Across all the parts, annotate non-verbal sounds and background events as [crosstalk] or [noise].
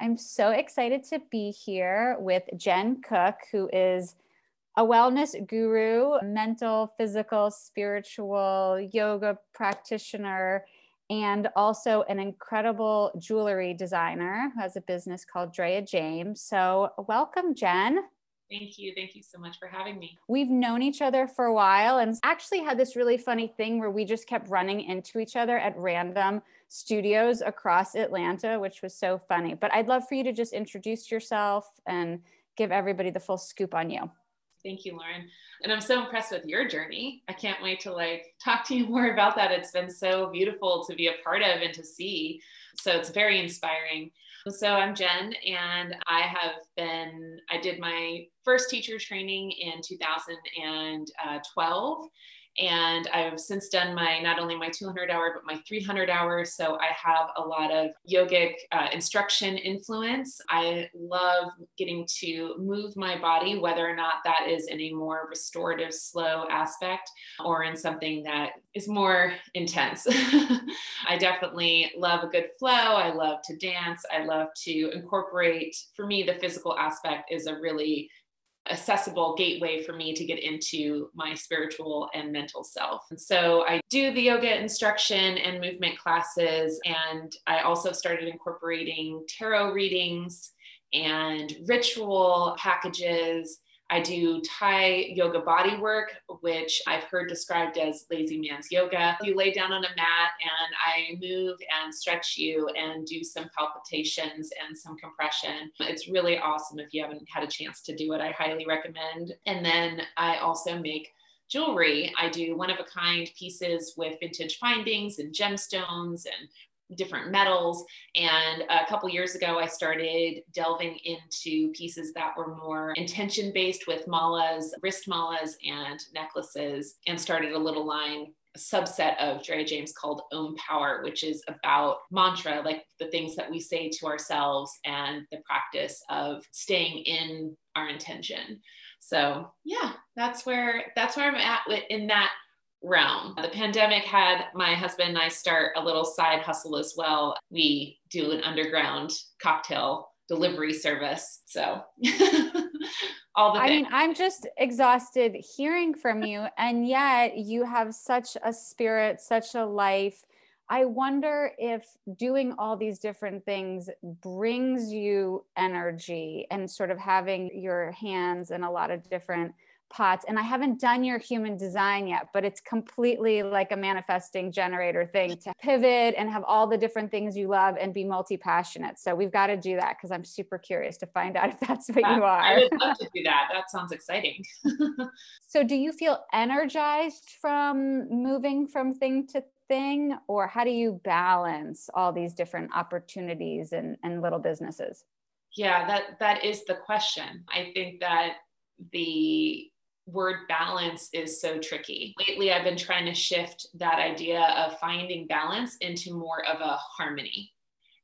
I'm so excited to be here with Jen Cook, who is a wellness guru, mental, physical, spiritual, yoga practitioner, and also an incredible jewelry designer who has a business called Drea James. So, welcome, Jen. Thank you. Thank you so much for having me. We've known each other for a while and actually had this really funny thing where we just kept running into each other at random studios across Atlanta, which was so funny. But I'd love for you to just introduce yourself and give everybody the full scoop on you. Thank you, Lauren. And I'm so impressed with your journey. I can't wait to like [laughs] talk to you more about that. It's been so beautiful to be a part of and to see. So it's very inspiring. So I'm Jen, and I have been, I did my first teacher training in 2012 uh, and I've since done my not only my 200 hour but my 300 hours. So I have a lot of yogic uh, instruction influence. I love getting to move my body, whether or not that is in a more restorative, slow aspect or in something that is more intense. [laughs] I definitely love a good flow. I love to dance. I love to incorporate. For me, the physical aspect is a really accessible gateway for me to get into my spiritual and mental self. And so I do the yoga instruction and movement classes, and I also started incorporating tarot readings and ritual packages I do Thai yoga body work, which I've heard described as lazy man's yoga. You lay down on a mat and I move and stretch you and do some palpitations and some compression. It's really awesome if you haven't had a chance to do it. I highly recommend. And then I also make jewelry. I do one of a kind pieces with vintage findings and gemstones and different metals. And a couple years ago, I started delving into pieces that were more intention based with malas, wrist malas, and necklaces, and started a little line subset of Drea James called Own Power, which is about mantra, like the things that we say to ourselves and the practice of staying in our intention. So yeah, that's where that's where I'm at with in that realm. The pandemic had my husband and I start a little side hustle as well. We do an underground cocktail delivery service. So [laughs] all the I mean, I'm just exhausted hearing from you and yet you have such a spirit, such a life. I wonder if doing all these different things brings you energy and sort of having your hands in a lot of different pots and I haven't done your human design yet, but it's completely like a manifesting generator thing to pivot and have all the different things you love and be multi-passionate. So we've got to do that because I'm super curious to find out [laughs] if that's what you are. I would love to do that. That sounds exciting. [laughs] so do you feel energized from moving from thing to thing or how do you balance all these different opportunities and, and little businesses? Yeah, that that is the question. I think that the word balance is so tricky. Lately, I've been trying to shift that idea of finding balance into more of a harmony.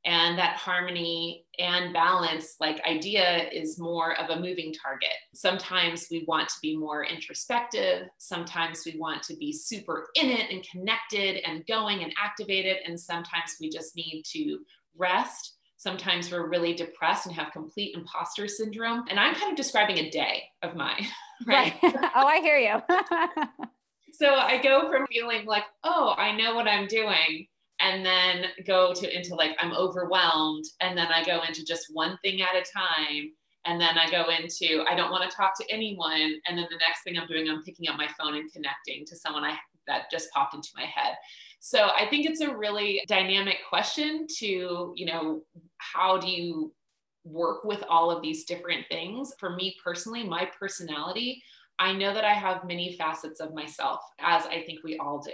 And that harmony and balance, like idea, is more of a moving target. Sometimes we want to be more introspective. Sometimes we want to be super in it and connected and going and activated. And sometimes we just need to rest Sometimes we're really depressed and have complete imposter syndrome. And I'm kind of describing a day of mine, [laughs] right? right. [laughs] oh, I hear you. [laughs] so I go from feeling like, oh, I know what I'm doing, and then go to into like I'm overwhelmed, and then I go into just one thing at a time. And then I go into I don't want to talk to anyone. And then the next thing I'm doing, I'm picking up my phone and connecting to someone I that just popped into my head. So I think it's a really dynamic question to, you know, how do you work with all of these different things? For me personally, my personality, I know that I have many facets of myself, as I think we all do.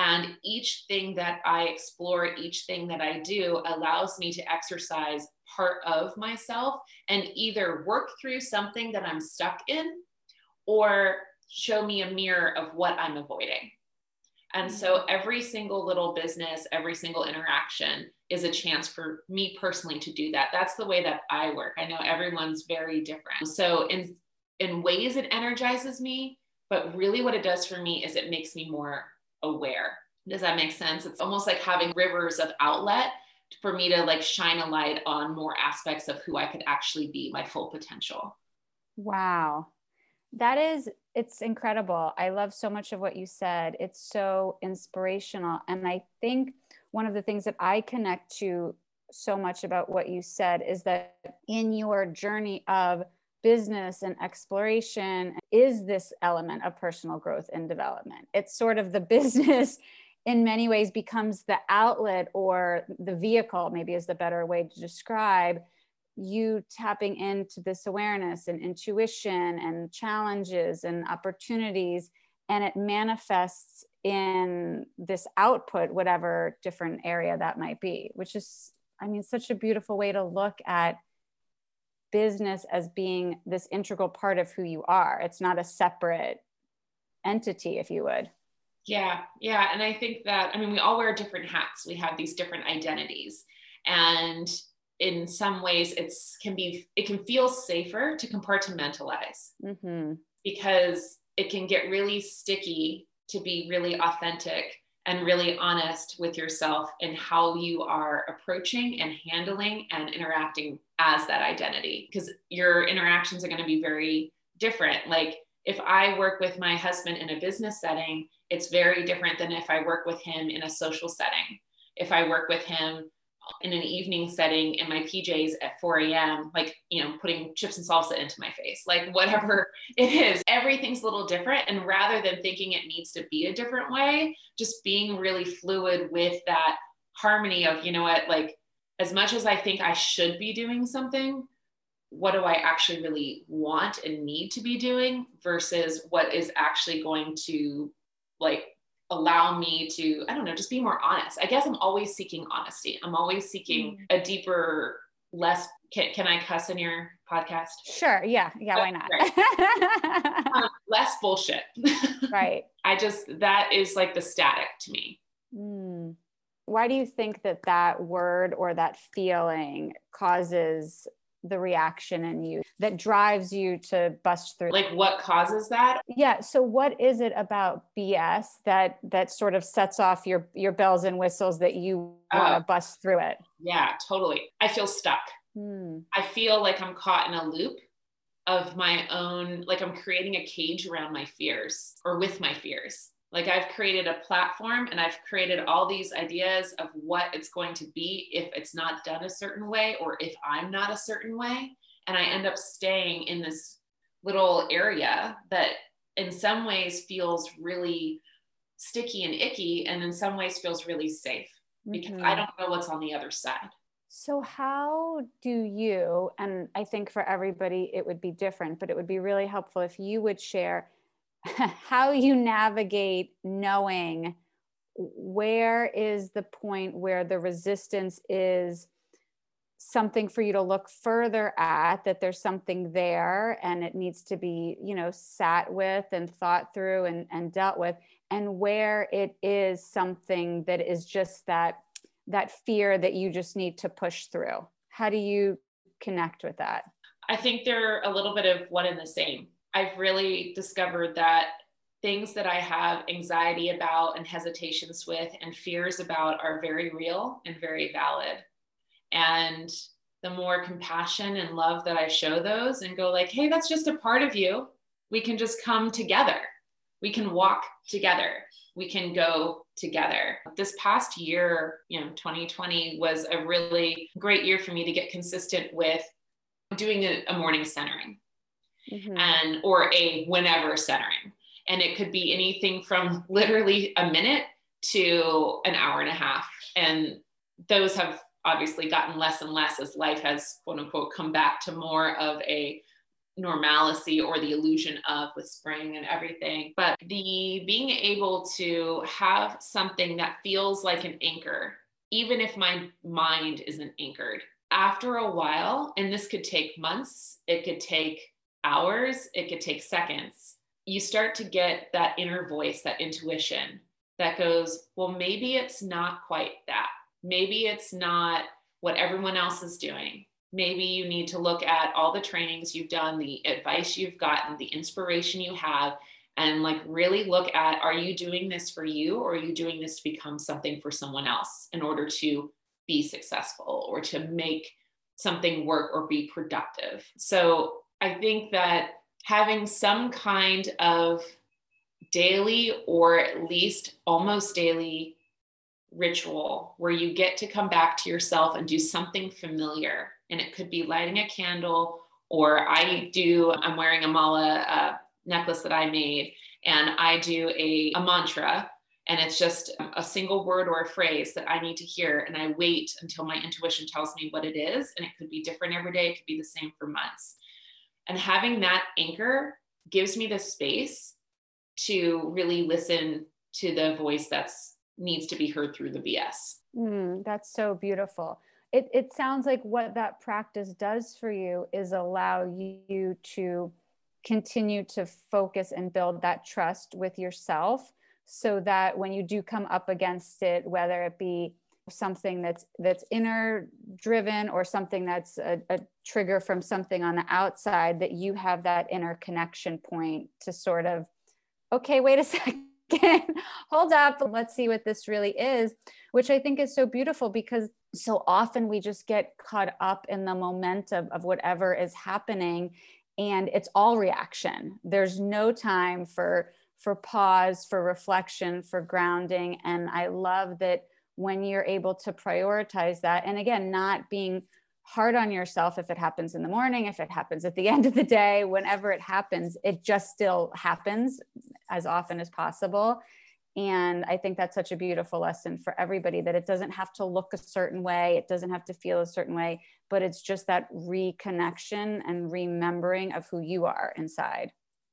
And each thing that I explore, each thing that I do allows me to exercise part of myself and either work through something that I'm stuck in or show me a mirror of what I'm avoiding. And so mm-hmm. every single little business, every single interaction is a chance for me personally to do that. That's the way that I work. I know everyone's very different. So in in ways it energizes me, but really what it does for me is it makes me more aware. Does that make sense? It's almost like having rivers of outlet for me to like shine a light on more aspects of who I could actually be, my full potential. Wow. That is, it's incredible. I love so much of what you said. It's so inspirational. And I think one of the things that I connect to so much about what you said is that in your journey of business and exploration is this element of personal growth and development. It's sort of the [laughs] business in many ways becomes the outlet or the vehicle, maybe is the better way to describe you tapping into this awareness and intuition and challenges and opportunities and it manifests in this output whatever different area that might be which is i mean such a beautiful way to look at business as being this integral part of who you are. It's not a separate entity if you would. Yeah yeah and i think that i mean we all wear different hats. We have these different identities and in some ways it's can be it can feel safer to compartmentalize mm-hmm. because it can get really sticky to be really authentic and really honest with yourself in how you are approaching and handling and interacting as that identity. Because your interactions are going to be very different. Like if i work with my husband in a business setting it's very different than if i work with him in a social setting. If i work with him in an evening setting in my PJs at 4 a.m., like, you know, putting chips and salsa into my face, like [laughs] whatever it is, everything's a little different. And rather than thinking it needs to be a different way, just being really fluid with that harmony of, you know what, like, as much as I think I should be doing something, what do I actually really want and need to be doing versus what is actually going to like allow me to i don't know just be more honest. I guess i'm always seeking honesty. I'm always seeking mm. a deeper less can, can i cuss in your podcast? Sure yeah yeah why not? [laughs] Um, less bullshit. Right. [laughs] I just that is like the static to me. Mm. why do you think that that word or that feeling causes the reaction in you that drives you to bust through. Like what causes that? Yeah so what is it about bs that that sort of sets off your your bells and whistles that you want to oh. bust through it? Yeah totally. I feel stuck. Hmm. i feel like i'm caught in a loop of my own like i'm creating a cage around my fears or with my fears like I've created a platform and I've created all these ideas of what it's going to be if it's not done a certain way or if I'm not a certain way. And I end up staying in this little area that in some ways feels really sticky and icky and in some ways feels really safe because mm-hmm. I don't know what's on the other side. So, how do you, and I think for everybody it would be different, but it would be really helpful if you would share [laughs] how you navigate knowing where is the point where the resistance is something for you to look further at that there's something there and it needs to be you know sat with and thought through and, and dealt with and where it is something that is just that that fear that you just need to push through. How do you connect with that? I think they're a little bit of one and the same I've really discovered that things that I have anxiety about and hesitations with and fears about are very real and very valid. And the more compassion and love that I show those and go like, hey, that's just a part of you. We can just come together. We can walk together. We can go together. This past year, you know, 2020 was a really great year for me to get consistent with doing a, a morning centering mm-hmm. and or a whenever centering and it could be anything from literally a minute to an hour and a half and those have obviously gotten less and less as life has quote unquote come back to more of a normalcy or the illusion of with spring and everything. But the being able to have something that feels like an anchor, even if my mind isn't anchored, after a while, and this could take months, it could take hours, it could take seconds, you start to get that inner voice, that intuition that goes, well, maybe it's not quite that. Maybe it's not what everyone else is doing maybe you need to look at all the trainings you've done, the advice you've gotten, the inspiration you have, and like really look at are you doing this for you or are you doing this to become something for someone else in order to be successful or to make something work or be productive? So I think that having some kind of daily or at least almost daily ritual where you get to come back to yourself and do something familiar and it could be lighting a candle or I do, I'm wearing a mala uh, necklace that I made and I do a, a mantra and it's just a single word or a phrase that I need to hear. And I wait until my intuition tells me what it is. And it could be different every day, it could be the same for months. And having that anchor gives me the space to really listen to the voice that's needs to be heard through the BS. Mm, that's so beautiful it, it sounds like what that practice does for you is allow you to continue to focus and build that trust with yourself so that when you do come up against it whether it be something that's that's inner driven or something that's a, a, trigger from something on the outside that you have that inner connection point to sort of okay wait a [laughs] second hold up let's see what this really is which i think is so beautiful because so often we just get caught up in the momentum of whatever is happening and it's all reaction. There's no time for for pause for reflection for grounding. And i love that when you're able to prioritize that and again not being hard on yourself if it happens in the morning if it happens at the [laughs] end of the day whenever it happens it just still happens as often as possible and I think that's such a beautiful lesson for everybody that it doesn't have to look a certain way, it doesn't have to feel a certain way, but it's just that reconnection and remembering of who you are inside.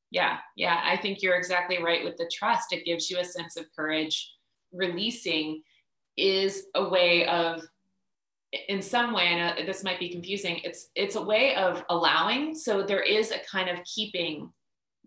Yeah, yeah, I think you're exactly right with the trust. It gives you a sense of courage. Releasing is a way of in some way and this might be confusing it's it's a way of allowing so there is a kind of keeping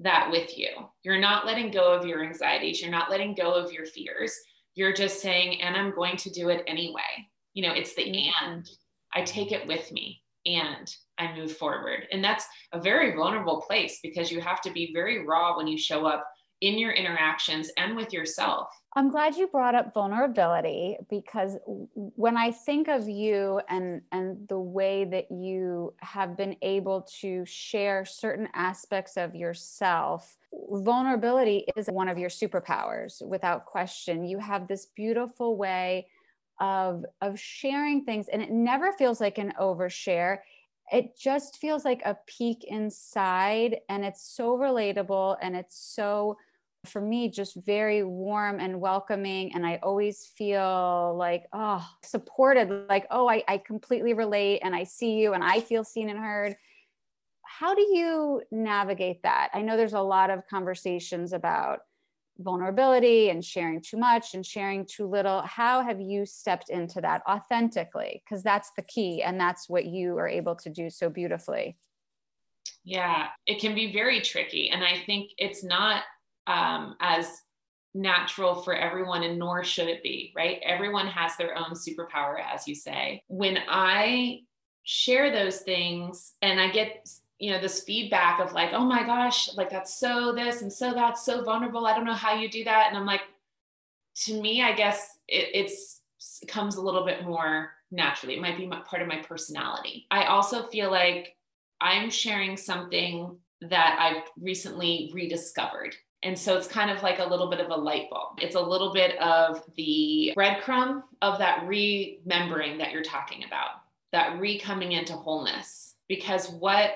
that with you. You're not letting go of your anxieties. You're not letting go of your fears. You're just saying, and I'm going to do it anyway. You know, it's the mm-hmm. and. I take it with me and I move forward. And that's a very vulnerable place because you have to be very raw when you show up in your interactions and with yourself. I'm glad you brought up vulnerability because when I think of you and and the way that you have been able to share certain aspects of yourself, vulnerability is one of your superpowers without question. You have this beautiful way of of sharing things and it never feels like an overshare it just feels like a peek inside and it's so relatable and it's so for me just very warm and welcoming and i always feel like oh supported like oh I, I completely relate and i see you and i feel seen and heard. How do you navigate that? I know there's a lot of conversations about vulnerability and sharing too much and sharing too little. How have you stepped into that authentically? Because that's the key and that's what you are able to do so beautifully. Yeah it can be very tricky and i think it's not um, as natural for everyone and nor should it be right? Everyone has their own superpower as you say. When i share those things and i get you know this feedback of like oh my gosh like that's so this and so that's so vulnerable i don't know how you do that. And i'm like to me i guess it, it's it comes a little bit more naturally. It might be part of my personality. I also feel like i'm sharing something that i've recently rediscovered and so it's kind of like a little bit of a light bulb. It's a little bit of the breadcrumb of that remembering that you're talking about, that re coming into wholeness. Because what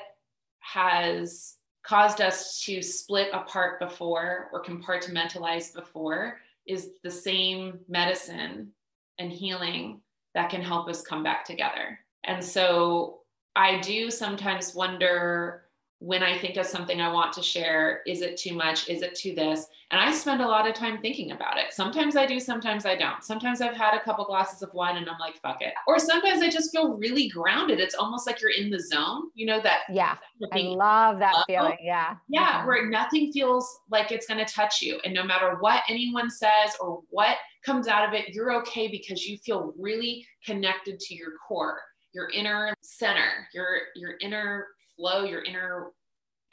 has caused us to split apart before or compartmentalize before is the same medicine and healing that can help us come back together. And so I do sometimes wonder when I think of something I want to share, is it too much? Is it too this? And I spend a lot of time thinking about it. Sometimes I do, sometimes I don't. Sometimes I've had a couple glasses of wine and I'm like, fuck it. Or sometimes I just feel really grounded. It's almost like you're in the zone, you know, that. Yeah. I love that level. feeling. Yeah. Yeah. Mm-hmm. Where nothing feels like it's going to touch you. And no matter what anyone says or what comes out of it, you're okay because you feel really connected to your core your inner center, your your inner flow, your inner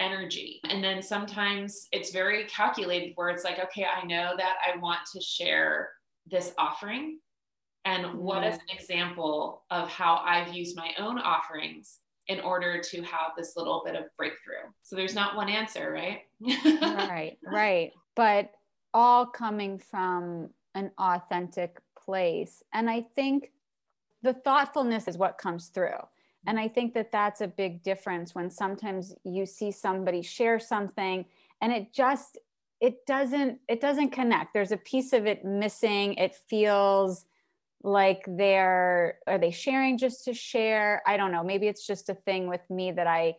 energy. And then sometimes it's very calculated where it's like, okay, I know that I want to share this offering. And what is mm-hmm. an example of how I've used my own offerings in order to have this little bit of breakthrough? So there's not one answer, right? [laughs] right, right. But all coming from an authentic place. And I think the thoughtfulness is what comes through and I think that that's a big difference when sometimes you see somebody share something and it just it doesn't it doesn't connect. There's a piece of it missing. It feels like they're are they sharing just to share? I don't know. Maybe it's just a thing with me that I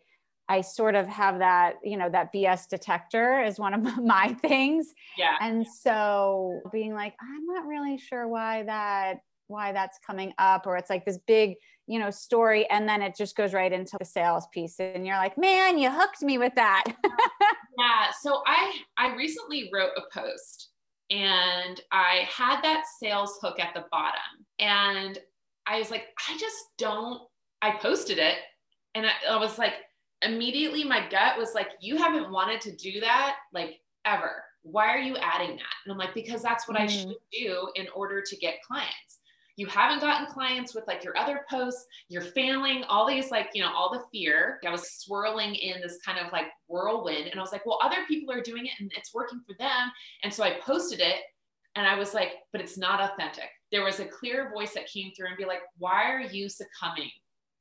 I sort of have that, you know, that BS detector is one of [laughs] my things. Yeah. And so being like, I'm not really sure why that why that's coming up or it's like this big you know story and then it just goes right into the sales piece and you're like man you hooked me with that. [laughs] Yeah so i i recently wrote a post and i had that sales hook at the bottom and i was like i just don't i posted it and I, I was like immediately my gut was like you haven't wanted to do that like ever. Why are you adding that? And i'm like because that's what mm. i should do in order to get clients you haven't gotten clients with like your other posts, you're failing, all these like, you know, all the fear. I was swirling in this kind of like whirlwind. And I was like, well, other people are doing it and it's working for them. And so I posted it and I was like, but it's not authentic. There was a clear voice that came through and be like, why are you succumbing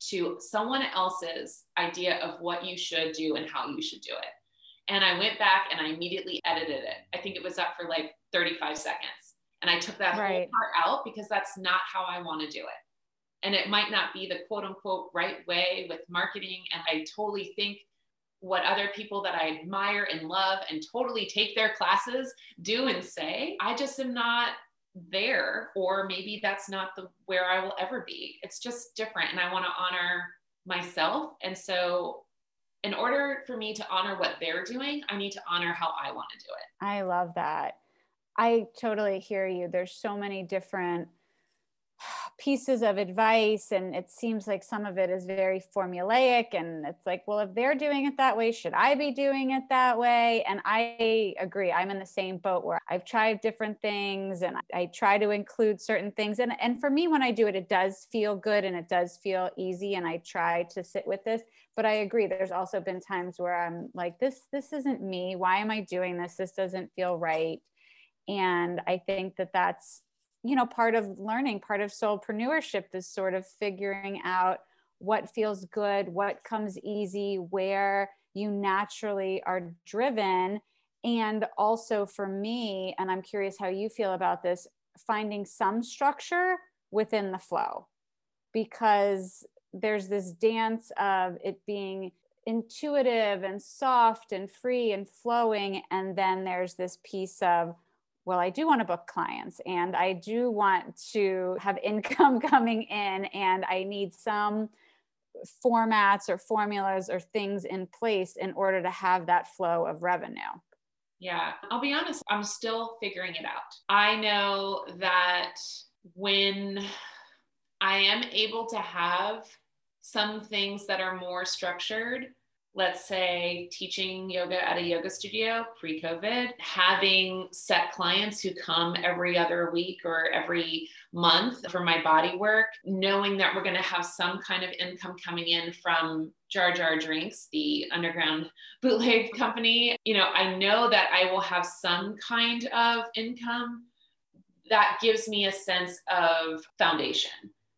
to someone else's idea of what you should do and how you should do it? And I went back and I immediately edited it. I think it was up for like 35 seconds. And I took that right. whole part out because that's not how I want to do it. And it might not be the quote unquote right way with marketing. And I totally think what other people that I admire and love and totally take their classes do and say, I just am not there or maybe that's not the where I will ever be. It's just different and I want to honor myself. And so in order for me to honor what they're doing, I need to honor how I want to do it. I love that. I totally hear you. There's so many different [sighs] pieces of advice and it seems like some of it is very formulaic and it's like well if they're doing it that way should i be doing it that way? And i agree i'm in the same boat where i've tried different things and i try to include certain things and and for me when i do it it does feel good and it does feel easy and i try to sit with this. But i agree there's also been times where i'm like this this isn't me. Why am i doing this? This doesn't feel right and i think that that's you know part of learning part of soulpreneurship is sort of figuring out what feels good what comes easy where you naturally are driven. And also for me and i'm curious how you feel about this finding some structure within the flow. Because there's this dance of it being intuitive and soft and free and flowing. And then there's this piece of well, I do want to book clients and I do want to have [laughs] income coming in and I need some formats or formulas or things in place in order to have that flow of revenue. Yeah, I'll be honest, I'm still figuring it out. I know that when I am able to have some things that are more structured, let's say teaching yoga at a yoga studio pre COVID, having set clients who come every other week or every month for my body work, knowing that we're going to have some kind of income coming in from Jar Jar Drinks, the underground [laughs] bootleg company. You know, I know that I will have some kind of income that gives me a sense of foundation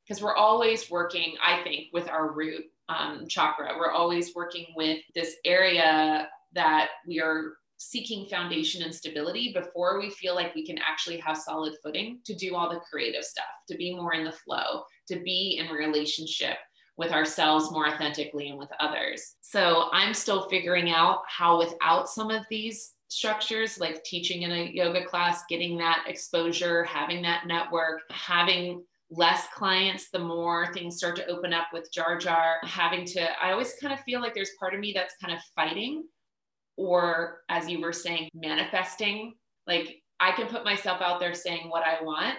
because we're always working, I think, with our root um, chakra. We're always working with this area that we are seeking foundation and stability before we feel like we can actually have solid footing to do all the creative stuff, to be more in the flow, to be in relationship with ourselves more authentically and with others. So I'm still figuring out how, without some of these structures, like teaching in a yoga class, getting that exposure, having that network, having less clients, the more things start to open up with Jar Jar, having to, I always kind of feel like there's part of me that's kind of fighting, or as you were saying, manifesting. Like I can put myself out there saying what I want,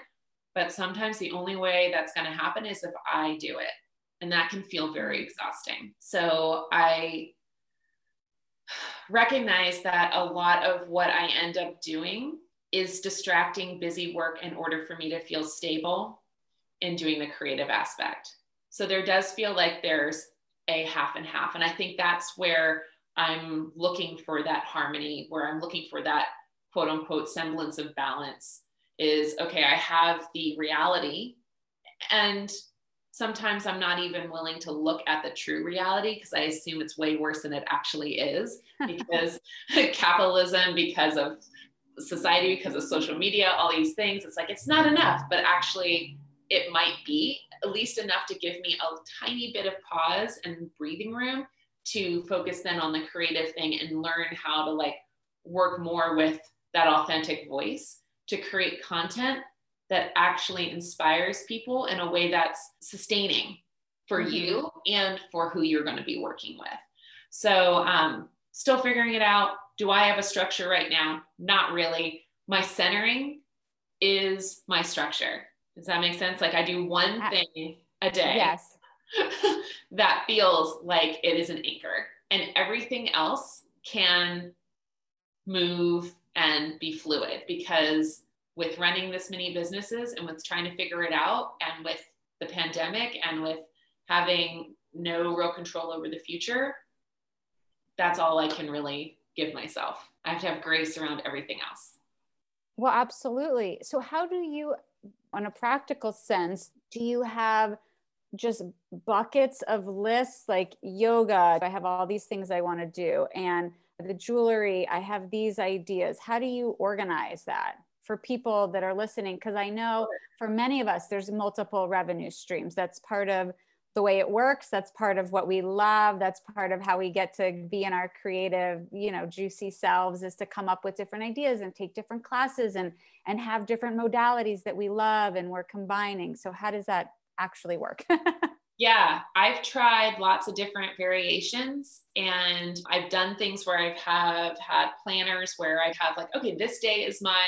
but sometimes the only way that's going to happen is if I do it. And that can feel very exhausting. So I recognize that a lot of what I end up doing is distracting busy work in order for me to feel stable in doing the creative aspect. So there does feel like there's a half and half. And I think that's where I'm looking for that harmony, where I'm looking for that quote unquote semblance of balance is okay, I have the reality and sometimes I'm not even willing to look at the true reality because I assume it's way worse than it actually is [laughs] because [laughs] capitalism, because of society, because of social media, all these things, it's like it's not enough, but actually it might be at least enough to give me a tiny bit of pause and breathing room to focus then on the creative thing and learn how to like work more with that authentic voice to create content that actually inspires people in a way that's sustaining for mm-hmm. you and for who you're going to be working with. So, um, still figuring it out. Do I have a structure right now? Not really. My centering is my structure. Does that make sense? Like I do one thing a day. Yes. [laughs] that feels like it is an anchor, and everything else can move and be fluid because with running this many businesses and with trying to figure it out and with the pandemic and with having no real control over the future, that's all I can really give myself. I have to have grace around everything else. Well, absolutely. So, how do you, on a practical sense, do you have just buckets of lists like yoga? I have all these things I want to do, and the jewelry, I have these ideas. How do you organize that? for people that are listening because i know for many of us there's multiple revenue streams that's part of the way it works that's part of what we love that's part of how we get to be in our creative you know juicy selves is to come up with different ideas and take different classes and and have different modalities that we love and we're combining so how does that actually work [laughs] Yeah, I've tried lots of different variations and I've done things where I have have had planners where I have like, okay, this day is my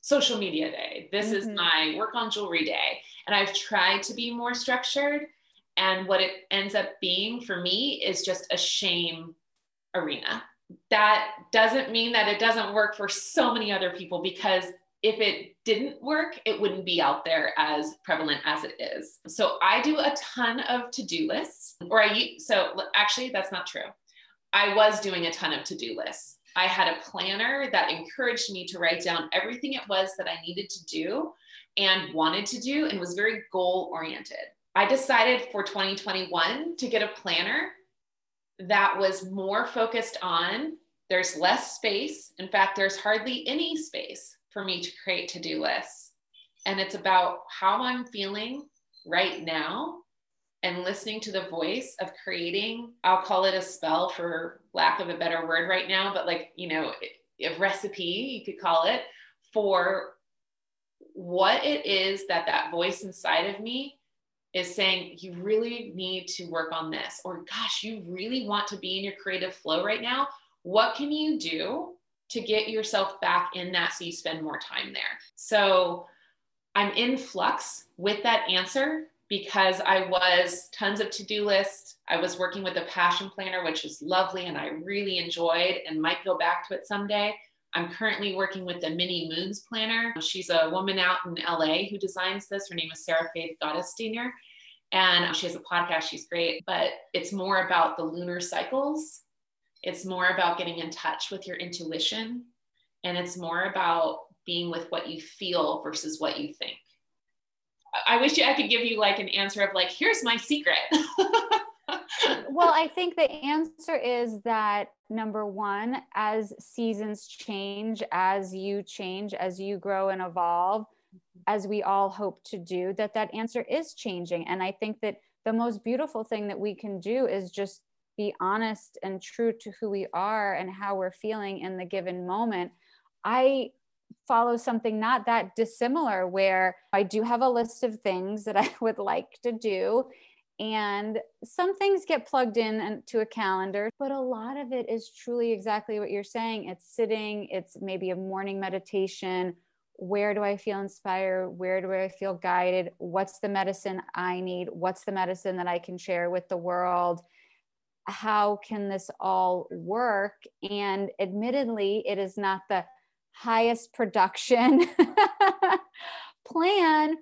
social media day. This mm-hmm. is my work on jewelry day. And I've tried to be more structured. And what it ends up being for me is just a shame arena. That doesn't mean that it doesn't work for so many other people because if it didn't work, it wouldn't be out there as prevalent as it is. So I do a ton of to-do lists, or I so actually that's not true. I was doing a ton of to-do lists I had a planner that encouraged me to write down everything it was that I needed to do and wanted to do and was very goal oriented. I decided for 2021 to get a planner that was more focused on there's less space. In fact, there's hardly any space for me to create to do lists. And it's about how I'm feeling right now and listening to the voice of creating i'll call it a spell for lack of a better word right now but like you know a recipe you could call it for what it is that that voice inside of me is saying you really need to work on this or gosh you really want to be in your creative flow right now what can you do to get yourself back in that so you spend more time there so i'm in flux with that answer because I was tons of to-do lists. I was working with a passion planner, which is lovely and I really enjoyed and might go back to it someday. I'm currently working with the Many Moons planner. She's a woman out in LA who designs this. Her name is Sarah Faith Gottesdiener. And she has a podcast. She's great, but it's more about the lunar cycles. It's more about getting in touch with your intuition. And it's more about being with what you feel versus what you think. I wish I could give you like an answer of like, here's my secret. [laughs] well, I think the answer is that number one, as seasons change, as you change, as you grow and evolve, mm-hmm. as we all hope to do, that that answer is changing. And I think that the most beautiful thing that we can do is just be honest and true to who we are and how we're feeling in the given moment. I follow something not that dissimilar where I do have a list of things that I [laughs] would like to do. And some things get plugged in into a calendar, but a lot of it is truly exactly what you're saying. It's sitting, it's maybe a morning meditation. Where do I feel inspired? Where do I feel guided? What's the medicine I need? What's the medicine that I can share with the world? How can this all work? And admittedly, it is not the highest production [laughs] plan.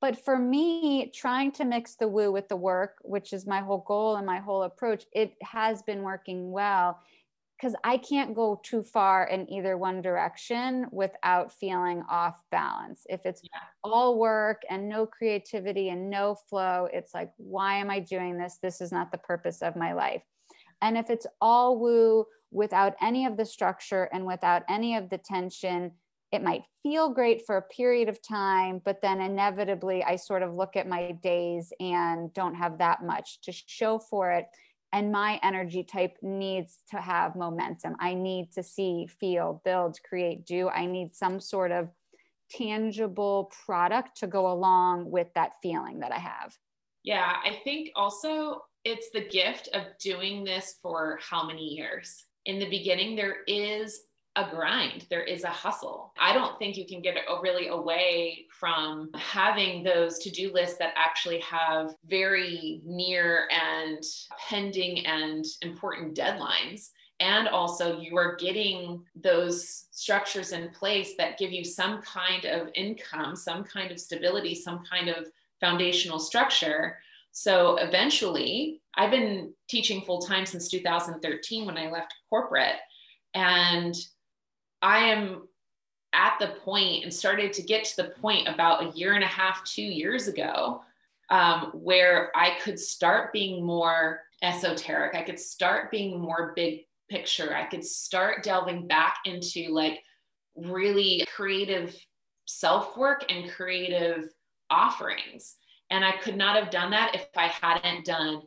But for me, trying to mix the woo with the work, which is my whole goal and my whole approach, it has been working well because I can't go too far in either one direction without feeling off balance. If it's yeah. all work and no creativity and no flow, it's like, why am I doing this? This is not the purpose of my life. And if it's all woo without any of the structure and without any of the tension, it might feel great for a period of time, but then inevitably I sort of look at my days and don't have that much to show for it. And my energy type needs to have momentum. I need to see, feel, build, create, do. I need some sort of tangible product to go along with that feeling that I have. Yeah, I think also it's the gift of doing this for how many years? In the beginning, there is a grind, there is a hustle. I don't think you can get really away from having those to do lists that actually have very near and pending and important deadlines. And also, you are getting those structures in place that give you some kind of income, some kind of stability, some kind of foundational structure so eventually, I've been teaching full time since 2013 when I left corporate. And I am at the point and started to get to the point about a year and a half, two years ago, um, where I could start being more esoteric. I could start being more big picture. I could start delving back into like really creative self work and creative offerings. And I could not have done that if I hadn't done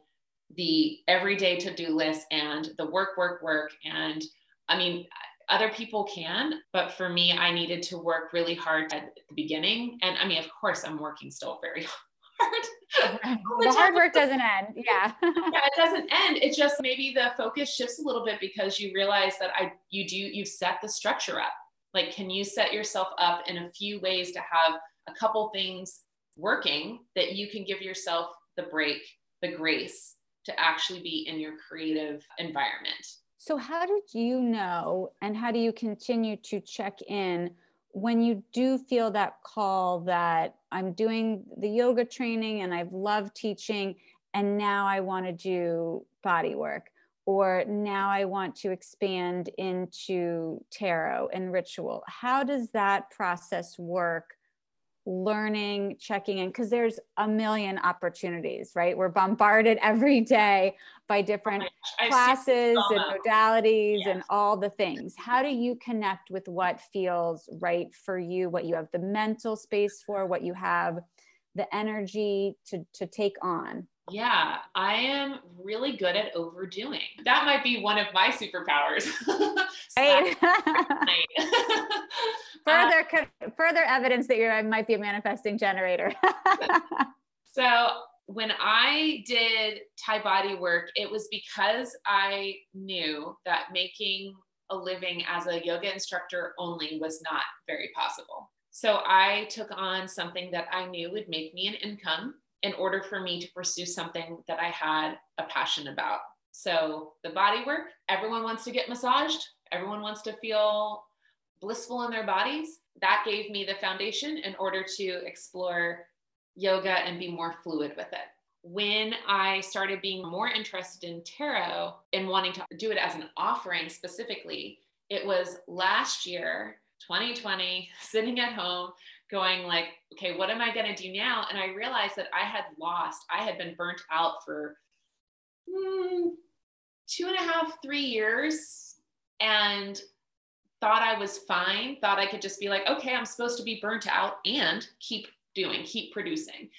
the everyday to do list and the work, work, work. And I mean, other people can, but for me, I needed to work really hard at the beginning. And I mean, of course, I'm working still very [laughs] hard. the, hard work doesn't end. Yeah. [laughs] yeah, it doesn't end. It just maybe the focus shifts a little bit because you realize that I you do you've set the structure up. Like, can you set yourself up in a few ways to have a couple things working that you can give yourself the break, the grace to actually be in your creative environment. So, how did you know, and how do you continue to check in when you do feel that call that I'm doing the yoga training and I've loved teaching, and now I want to do body work? Or now I want to expand into tarot and ritual. How does that process work learning, checking in, because there's a million opportunities, right? We're bombarded [laughs] every day by different oh classes and modalities yes. and all the things. How do you connect with what feels right for you, what you have the mental space for, what you have the energy to, to take on? Yeah, I am really good at overdoing. That might be one of my superpowers. [laughs] right. [laughs] [laughs] further uh, further evidence that you might be a manifesting generator. so when I did Thai body work, it was because I knew that making a living as a yoga instructor only was not very possible. So I took on something that I knew would make me an income in order for me to pursue something that I had a passion about. So the body work, everyone wants to get massaged, everyone wants to feel blissful in their bodies. That gave me the foundation in order to explore yoga and be more fluid with it. When I started being more interested in tarot and wanting to do it as an offering specifically, it was last year, 2020, [laughs] sitting at home going like, okay, what am I going to do now? And I realized that I had lost, I had been burnt out for mm, two and a half, three years. And thought I was fine, thought I could just be like, okay, I'm supposed to be burnt out and keep doing, keep producing.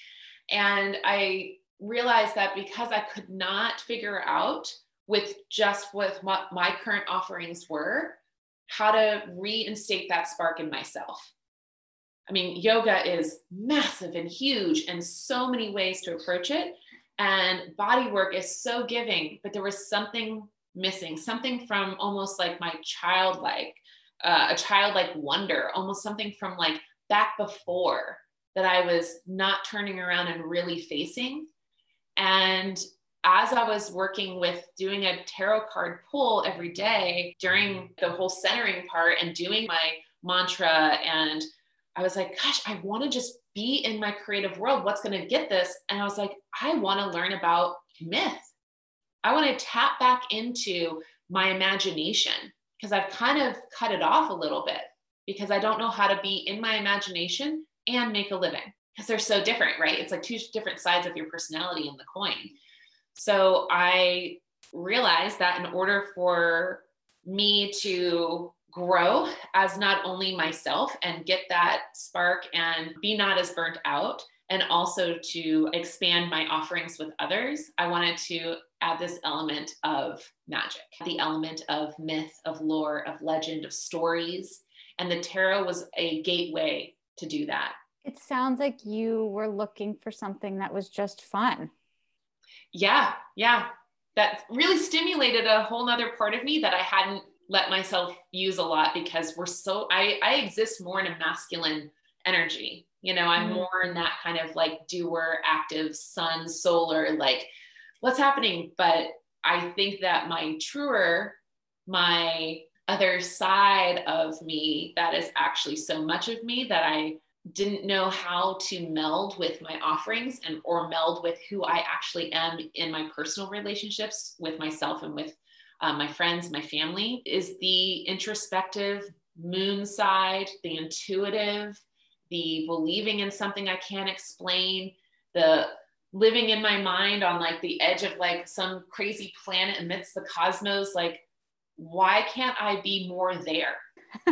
And I realized that because I could not figure out with just with what my current offerings were, how to reinstate that spark in myself. I mean, yoga is massive and huge and so many ways to approach it. And body work is so giving, but there was something missing, something from almost like my childlike, uh, a childlike wonder, almost something from like back before that I was not turning around and really facing. And as I was working with doing a tarot card pull every day during the whole centering part and doing my mantra, and I was like, gosh, I want to just be in my creative world. What's going to get this? And I was like, I want to learn about myth. I want to tap back into my imagination because I've kind of cut it off a little bit because I don't know how to be in my imagination and make a living because they're so different, right? It's like two different sides of your personality in the coin. So I realized that in order for me to grow as not only myself and get that spark and be not as burnt out, and also to expand my offerings with others, I wanted to add this element of magic, the element of myth, of lore, of legend, of stories. And the tarot was a gateway to do that. It sounds like you were looking for something that was just fun. Yeah, yeah. That really stimulated a whole nother part of me that I hadn't let myself use a lot because we're so I, I exist more in a masculine energy. You know, I'm mm-hmm. more in that kind of like doer, active, sun, solar, like what's happening. But I think that my truer, my other side of me that is actually so much of me that I didn't know how to meld with my offerings and or meld with who I actually am in my personal relationships with myself and with uh, my friends, my family, is the introspective moon side, the intuitive, the believing in something I can't explain, the living in my mind on like the edge of like some crazy planet amidst the cosmos. Like, why can't I be more there? [laughs]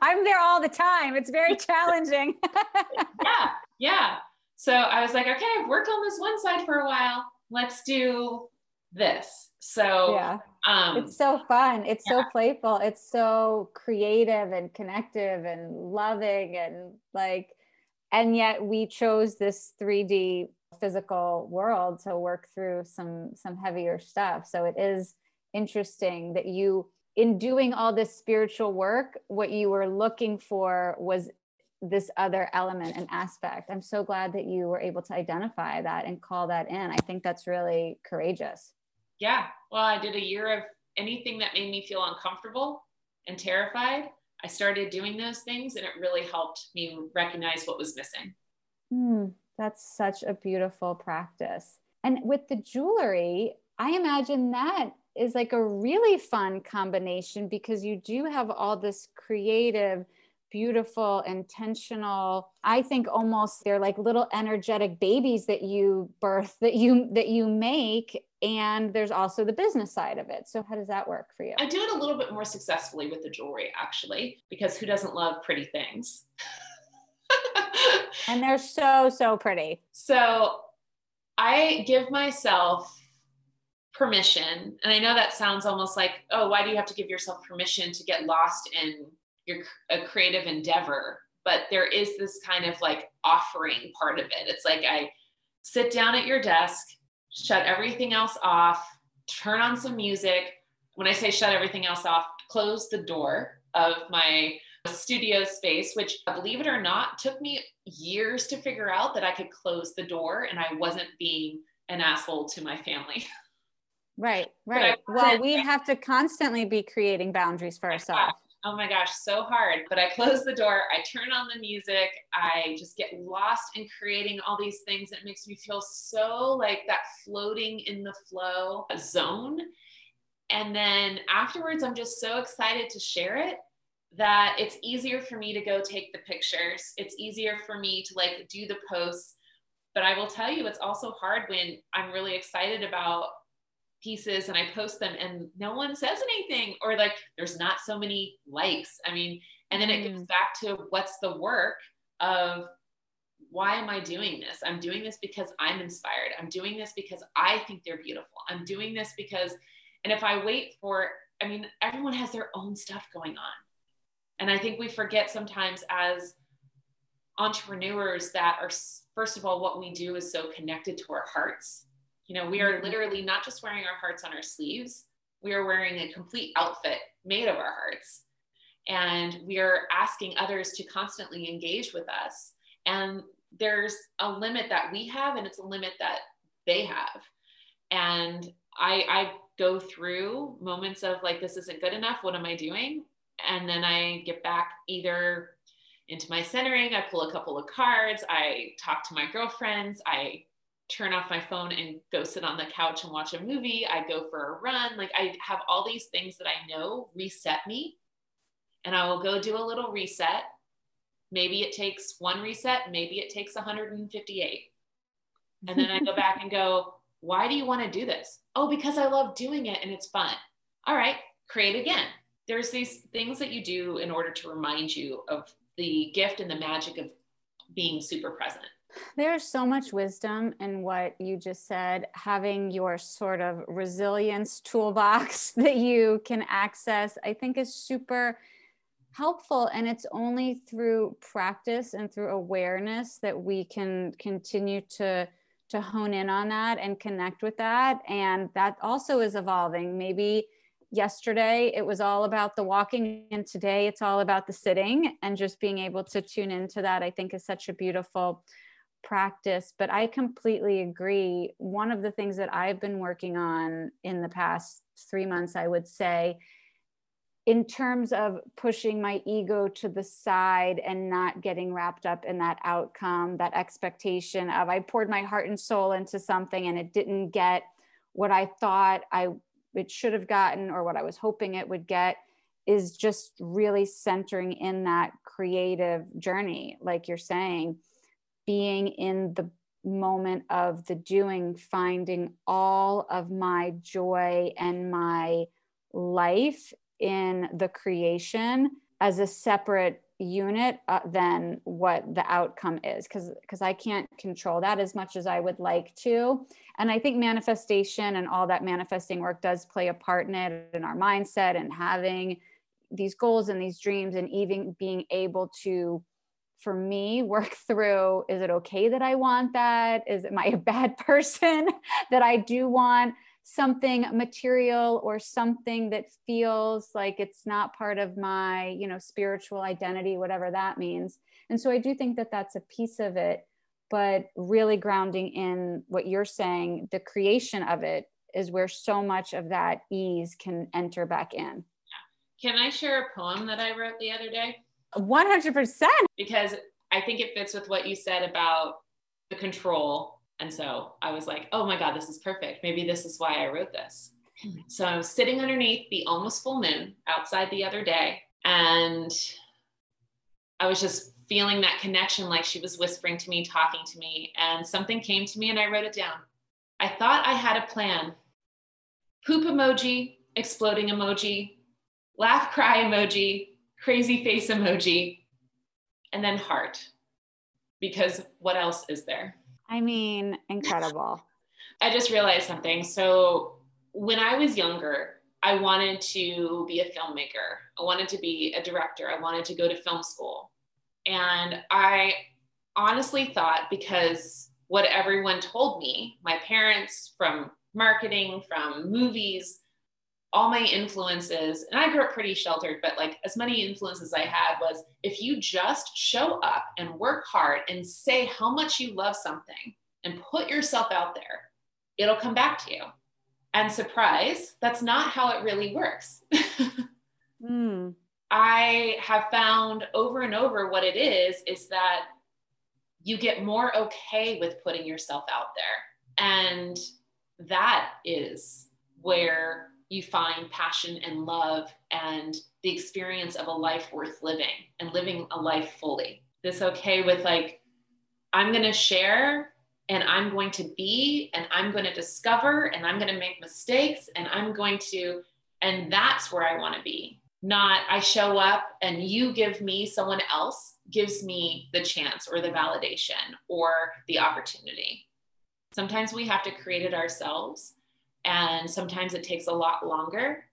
I'm there all the time. It's very [laughs] challenging. [laughs] yeah, yeah. So I was like, okay, I've worked on this one side for a while. Let's do this. So yeah, um, it's so fun. It's yeah. so playful. It's so creative and connective and loving and like, and yet we chose this 3D physical world to work through some some heavier stuff. So it is interesting that you in doing all this spiritual work, what you were looking for was this other element and aspect. I'm so glad that you were able to identify that and call that in. I think that's really courageous. Yeah. Well, I did a year of anything that made me feel uncomfortable and terrified. I started doing those things and it really helped me recognize what was missing. Mm, that's such a beautiful practice. And with the jewelry, I imagine that is like a really fun combination because you do have all this creative beautiful intentional i think almost they're like little energetic babies that you birth that you that you make and there's also the business side of it. So how does that work for you? I do it a little bit more successfully with the jewelry actually because who doesn't love pretty things? [laughs] And they're so so pretty. So i give myself permission and i know that sounds almost like oh why do you have to give yourself permission to get lost in your a creative endeavor but there is this kind of like offering part of it it's like i sit down at your desk shut everything else off turn on some music when i say shut everything else off close the door of my studio space which believe it or not took me years to figure out that i could close the door and i wasn't being an asshole to my family Right, [laughs] right. Well, we have to constantly be creating boundaries for ourselves. Oh my gosh, so hard. But I [laughs] close the door, I turn on the music, I just get lost in creating all these things. It makes me feel so like that floating in the flow zone. And then afterwards, I'm just so excited to share it that it's easier for me to go take the pictures. It's easier for me to like do the posts. But I will tell you, it's also hard when I'm really excited about pieces and I post them and no one says anything or like there's not so many likes. I mean, and then it mm. back to what's the work of why am I doing this? I'm doing this because I'm inspired. I'm doing this because I think they're beautiful. I'm doing this because, and if I wait for, I mean, everyone has their own stuff going on. And I think we forget sometimes as entrepreneurs that are, first of all, what we do is so connected to our hearts. You know, we are literally not just wearing our hearts on our sleeves, we are wearing a complete outfit made of our hearts. And we are asking others to constantly engage with us. And there's a limit that we have, and it's a limit that they have. And I, I go through moments of like, this isn't good enough. What am I doing? And then I get back either into my centering, I pull a couple of cards, I talk to my girlfriends, I turn off my phone and go sit on the couch and watch a movie. I go for a run. Like I have all these things that I know reset me. And I will go do a little reset. Maybe it takes one reset, maybe it takes 158. And then I go [laughs] back and go, why do you want to do this? Oh, because I love doing it and it's fun. All right, create again. There's these things that you do in order to remind you of the gift and the magic of being super present. There's so much wisdom in what you just said. Having your sort of resilience toolbox [laughs] that you can access, I think, is super helpful. And it's only through practice and through awareness that we can continue to to hone in on that and connect with that. And that also is evolving. Maybe yesterday it was all about the walking and today it's all about the sitting and just being able to tune into that i think is such a beautiful practice, but I completely agree. One of the things that I've been working on in the past three months, I would say, in terms of pushing my ego to the side and not getting wrapped up in that outcome, that expectation of I poured my heart and soul into something and it didn't get what I thought I it should have gotten or what I was hoping it would get is just really centering in that creative journey like you're saying being in the moment of the doing, finding all of my joy and my life in the creation as a separate unit uh, than what the outcome is. Because because I can't control that as much as I would like to. And I think manifestation and all that manifesting work does play a part in it in our mindset and having these goals and these dreams and even being able to for me work through is it okay that I want that? Is am I a [laughs] bad person [laughs] that I do want something material or something that feels like it's not part of my, you know, spiritual identity, whatever that means. And so I do think that that's a piece of it, but really grounding in what you're saying, the creation of it is where so much of that ease can enter back in. Can I share a poem that I wrote the other day? 100%. Because I think it fits with what you said about the control. And so I was like, oh my God, this is perfect. Maybe this is why I wrote this. So I was sitting underneath the almost full moon outside the other day, and I was just feeling that connection like she was whispering to me, talking to me, and something came to me and I wrote it down. I thought I had a plan. Poop emoji, exploding emoji, laugh cry emoji, crazy face emoji, and then heart. Because what else is there? I mean, incredible. [laughs] I just realized something. So when I was younger, I wanted to be a filmmaker. I wanted to be a director. I wanted to go to film school. And I honestly thought because what everyone told me, my parents from marketing, from movies, all my influences, and I grew up pretty sheltered, but like as many influences I had was if you just show up and work hard and say how much you love something and put yourself out there, it'll come back to you. And surprise, that's not how it really works. [laughs] mm. I have found over and over what it is is that you get more okay with putting yourself out there. And that is where you find passion and love and the experience of a life worth living and living a life fully. This okay with like, I'm going to share and I'm going to be and I'm going to discover and I'm going to make mistakes and I'm going to, and that's where I want to be. not I show up and you give me someone else gives me the chance or the validation or the opportunity. Sometimes we have to create it ourselves, and sometimes it takes a lot longer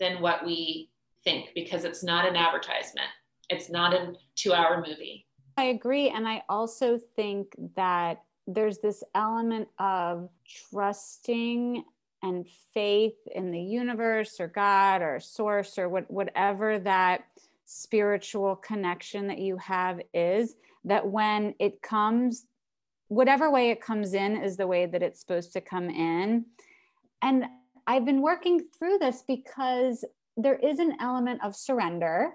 than what we think because it's not an advertisement, it's not a two hour movie. I agree. And I also think that there's this element of trusting and faith in the universe or God or source or what, whatever that spiritual connection that you have is, that when it comes, whatever way it comes in is the way that it's supposed to come in. And I've been working through this because there is an element of surrender,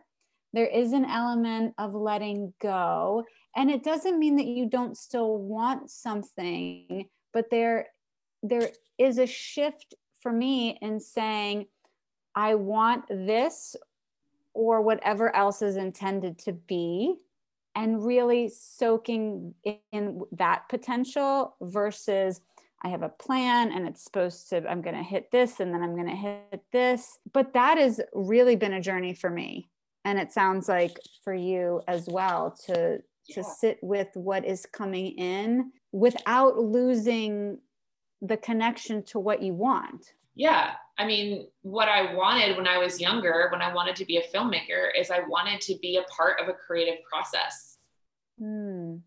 there is an element of letting go. And it doesn't mean that you don't still want something, but there there is a shift for me in saying, I want this or whatever else is intended to be, and really soaking in that potential versus I have a plan and it's supposed to, I'm going to hit this and then I'm going to hit this. But that has really been a journey for me. And it sounds like for you as well to, yeah. to sit with what is coming in without losing the connection to what you want. Yeah. I mean, what I wanted when I was younger, when I wanted to be a filmmaker, is I wanted to be a part of a creative process. Mm.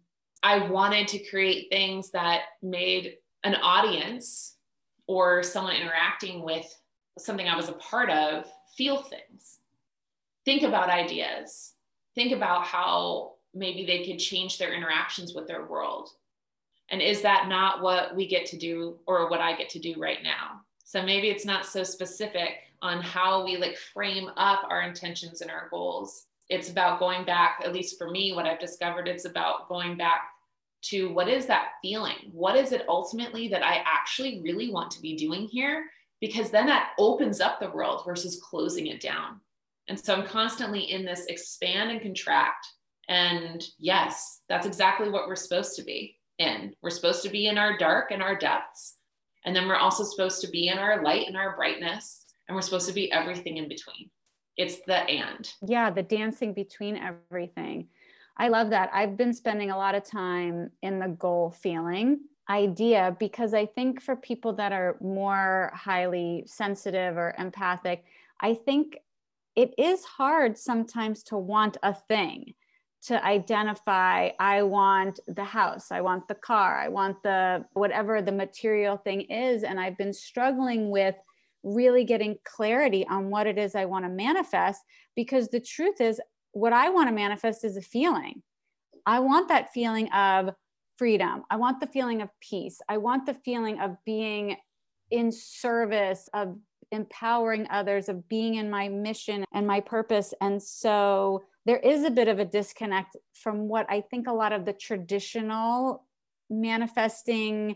I wanted to create things that made an audience or someone interacting with something I was a part of feel things. Think about ideas. Think about how maybe they could change their interactions with their world. And is that not what we get to do or what I get to do right now? So maybe it's not so specific on how we like frame up our intentions and our goals. It's about going back, at least for me, what I've discovered, it's about going back to what is that feeling? What is it ultimately that I actually really want to be doing here? Because then that opens up the world versus closing it down. And so I'm constantly in this expand and contract. And yes, that's exactly what we're supposed to be in. We're supposed to be in our dark and our depths. And then we're also supposed to be in our light and our brightness. And we're supposed to be everything in between. It's the and. Yeah, the dancing between everything. I love that. I've been spending a lot of time in the goal feeling idea because I think for people that are more highly sensitive or empathic, I think it is hard sometimes to want a thing to identify i want the house i want the car i want the whatever the material thing is and i've been struggling with really getting clarity on what it is i want to manifest because the truth is what i want to manifest is a feeling i want that feeling of freedom i want the feeling of peace i want the feeling of being in service of empowering others of being in my mission and my purpose and so there is a bit of a disconnect from what I think a lot of the traditional manifesting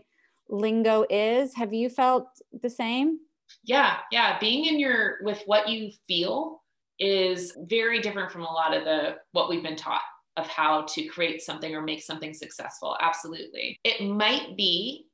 lingo is. Have you felt the same? Yeah, yeah. Being in your with what you feel is very different from a lot of the what we've been taught of how to create something or make something successful. Absolutely. It might be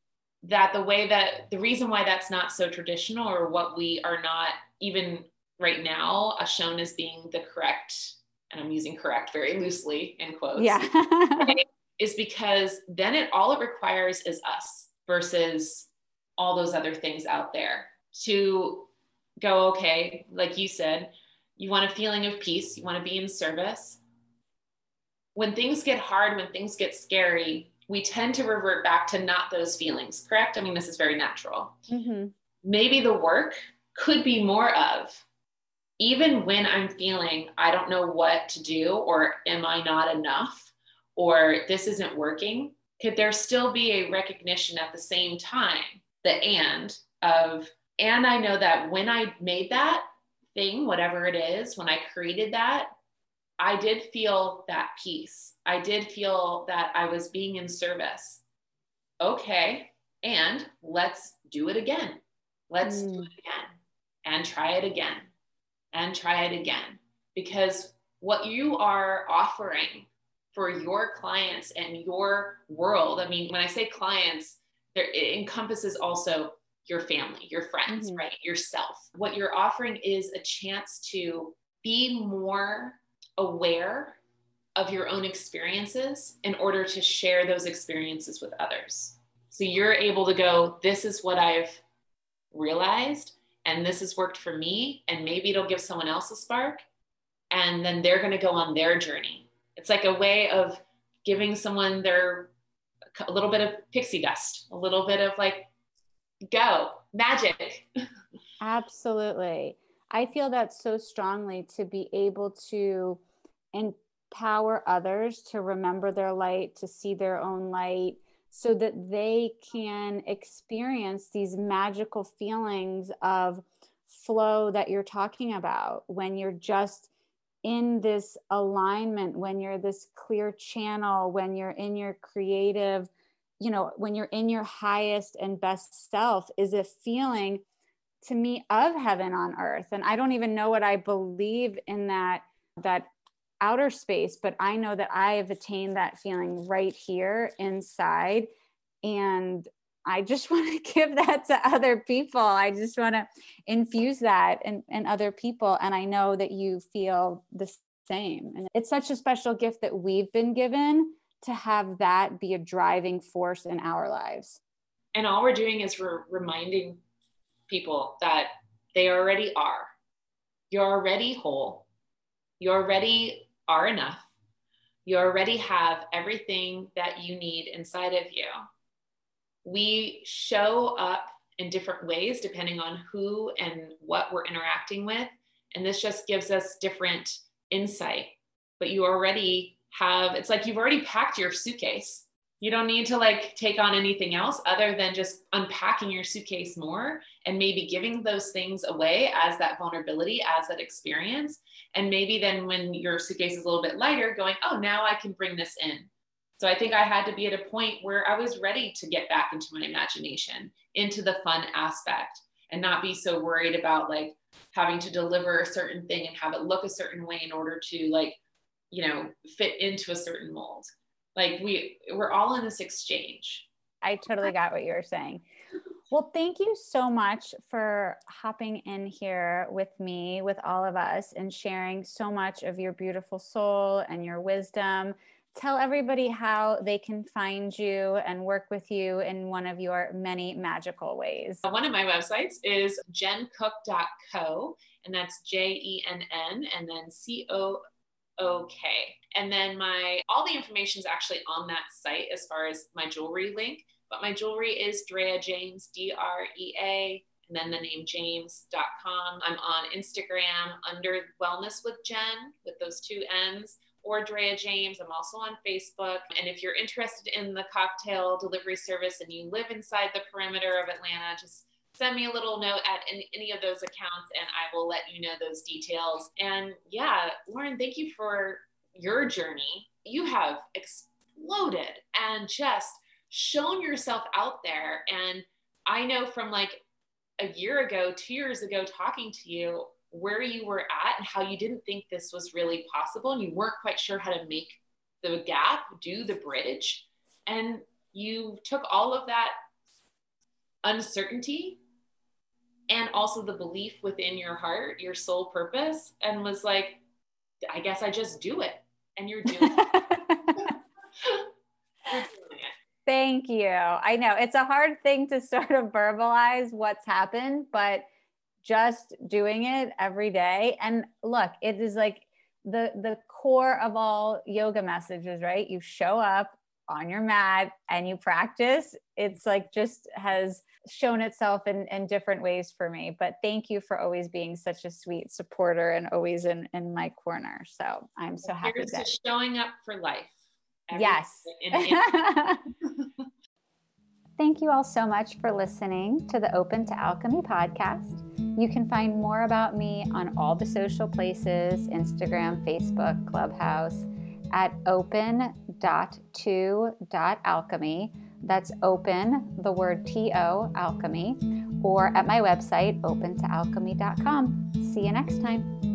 that the way that the reason why that's not so traditional or what we are not even right now uh, shown as being the correct and I'm using correct very loosely in quotes. Yeah. [laughs] is because then it all it requires is us versus all those other things out there to go, okay, like you said, you want a feeling of peace, you want to be in service. When things get hard, when things get scary, we tend to revert back to not those feelings, correct? I mean, this is very natural. Mm-hmm. Maybe the work could be more of even when I'm feeling I don't know what to do, or am I not enough, or this isn't working, could there still be a recognition at the same time, the and of, and I know that when I made that thing, whatever it is, when I created that, I did feel that peace. I did feel that I was being in service. Okay, and let's do it again. Let's mm. do it again and try it again and try it again because what you are offering for your clients and your world i mean when i say clients there it encompasses also your family your friends mm-hmm. right yourself what you're offering is a chance to be more aware of your own experiences in order to share those experiences with others. So you're able to go, this is what I've realized, and this has worked for me, and maybe it'll give someone else a spark. And then they're going to go on their journey. It's like a way of giving someone their a little bit of pixie dust, a little bit of like, go, magic. [laughs] Absolutely. I feel that so strongly to be able to empower others to remember their light, to see their own light, so that they can experience these magical feelings of flow that you're talking about when you're just in this alignment, when you're this clear channel, when you're in your creative, you know, when you're in your highest and best self, is a feeling to me of heaven on earth. And I don't even know what I believe in that that outer space, but I know that I have attained that feeling right here inside. And I just [laughs] want to give that to other people. I just want to infuse that in, in other people. And I know that you feel the same. And it's such a special gift that we've been given to have that be a driving force in our lives. And all we're doing is we're reminding people that they already are. You're already whole. You already are enough. You already have everything that you need inside of you. We show up in different ways depending on who and what we're interacting with. And this just gives us different insight. But you already have, it's like you've already packed your suitcase you don't need to like take on anything else other than just unpacking your suitcase more and maybe giving those things away as that vulnerability, as that experience. And maybe then when your suitcase is a little bit lighter, going, oh, now I can bring this in. So I think I had to be at a point where I was ready to get back into my imagination, into the fun aspect, and not be so worried about like having to deliver a certain thing and have it look a certain way in order to like, you know, fit into a certain mold. Like we we're all in this exchange. I totally got what you were saying. Well thank you so much for hopping in here with me with all of us and sharing so much of your beautiful soul and your wisdom. Tell everybody how they can find you and work with you in one of your many magical ways. One of my websites is jenncook.co, and that's J E N N and then C O okay. And then my all the information is actually on that site as far as my jewelry link. But my jewelry is Drea James, D R E A, and then the name james.com. I'm on Instagram under Wellness with Jenn with those two N's or Drea James. I'm also on Facebook. And if you're interested in the cocktail delivery service and you live inside the perimeter of Atlanta, just send me a little note at any, any of those accounts and I will let you know those details. And yeah, Lauren, thank you for your journey. You have exploded and just shown yourself out there. And I know from like a year ago, two years ago, talking to you, where you were at and how you didn't think this was really possible and you weren't quite sure how to make the gap, do the bridge. And you took all of that uncertainty and also the belief within your heart, your soul purpose, and was like, I guess I just do it. And [laughs] you're doing it. Thank you. I know it's a hard thing to sort of verbalize what's happened, but just doing it every day. And look, it is like the the core of all yoga messages, right? You show up on your mat and you practice. It's like just has shown itself in, in different ways for me. But thank you for always being such a sweet supporter and always in, in my corner. So I'm so happy Here's that showing up for life. yes. [laughs] Thank you all so much for listening to the Open to Alchemy podcast. You can find more about me on all the social places Instagram, Facebook, Clubhouse at open.to.alchemy. That's open, the word T O, alchemy, or at my website, opentoalchemy.com. See you next time.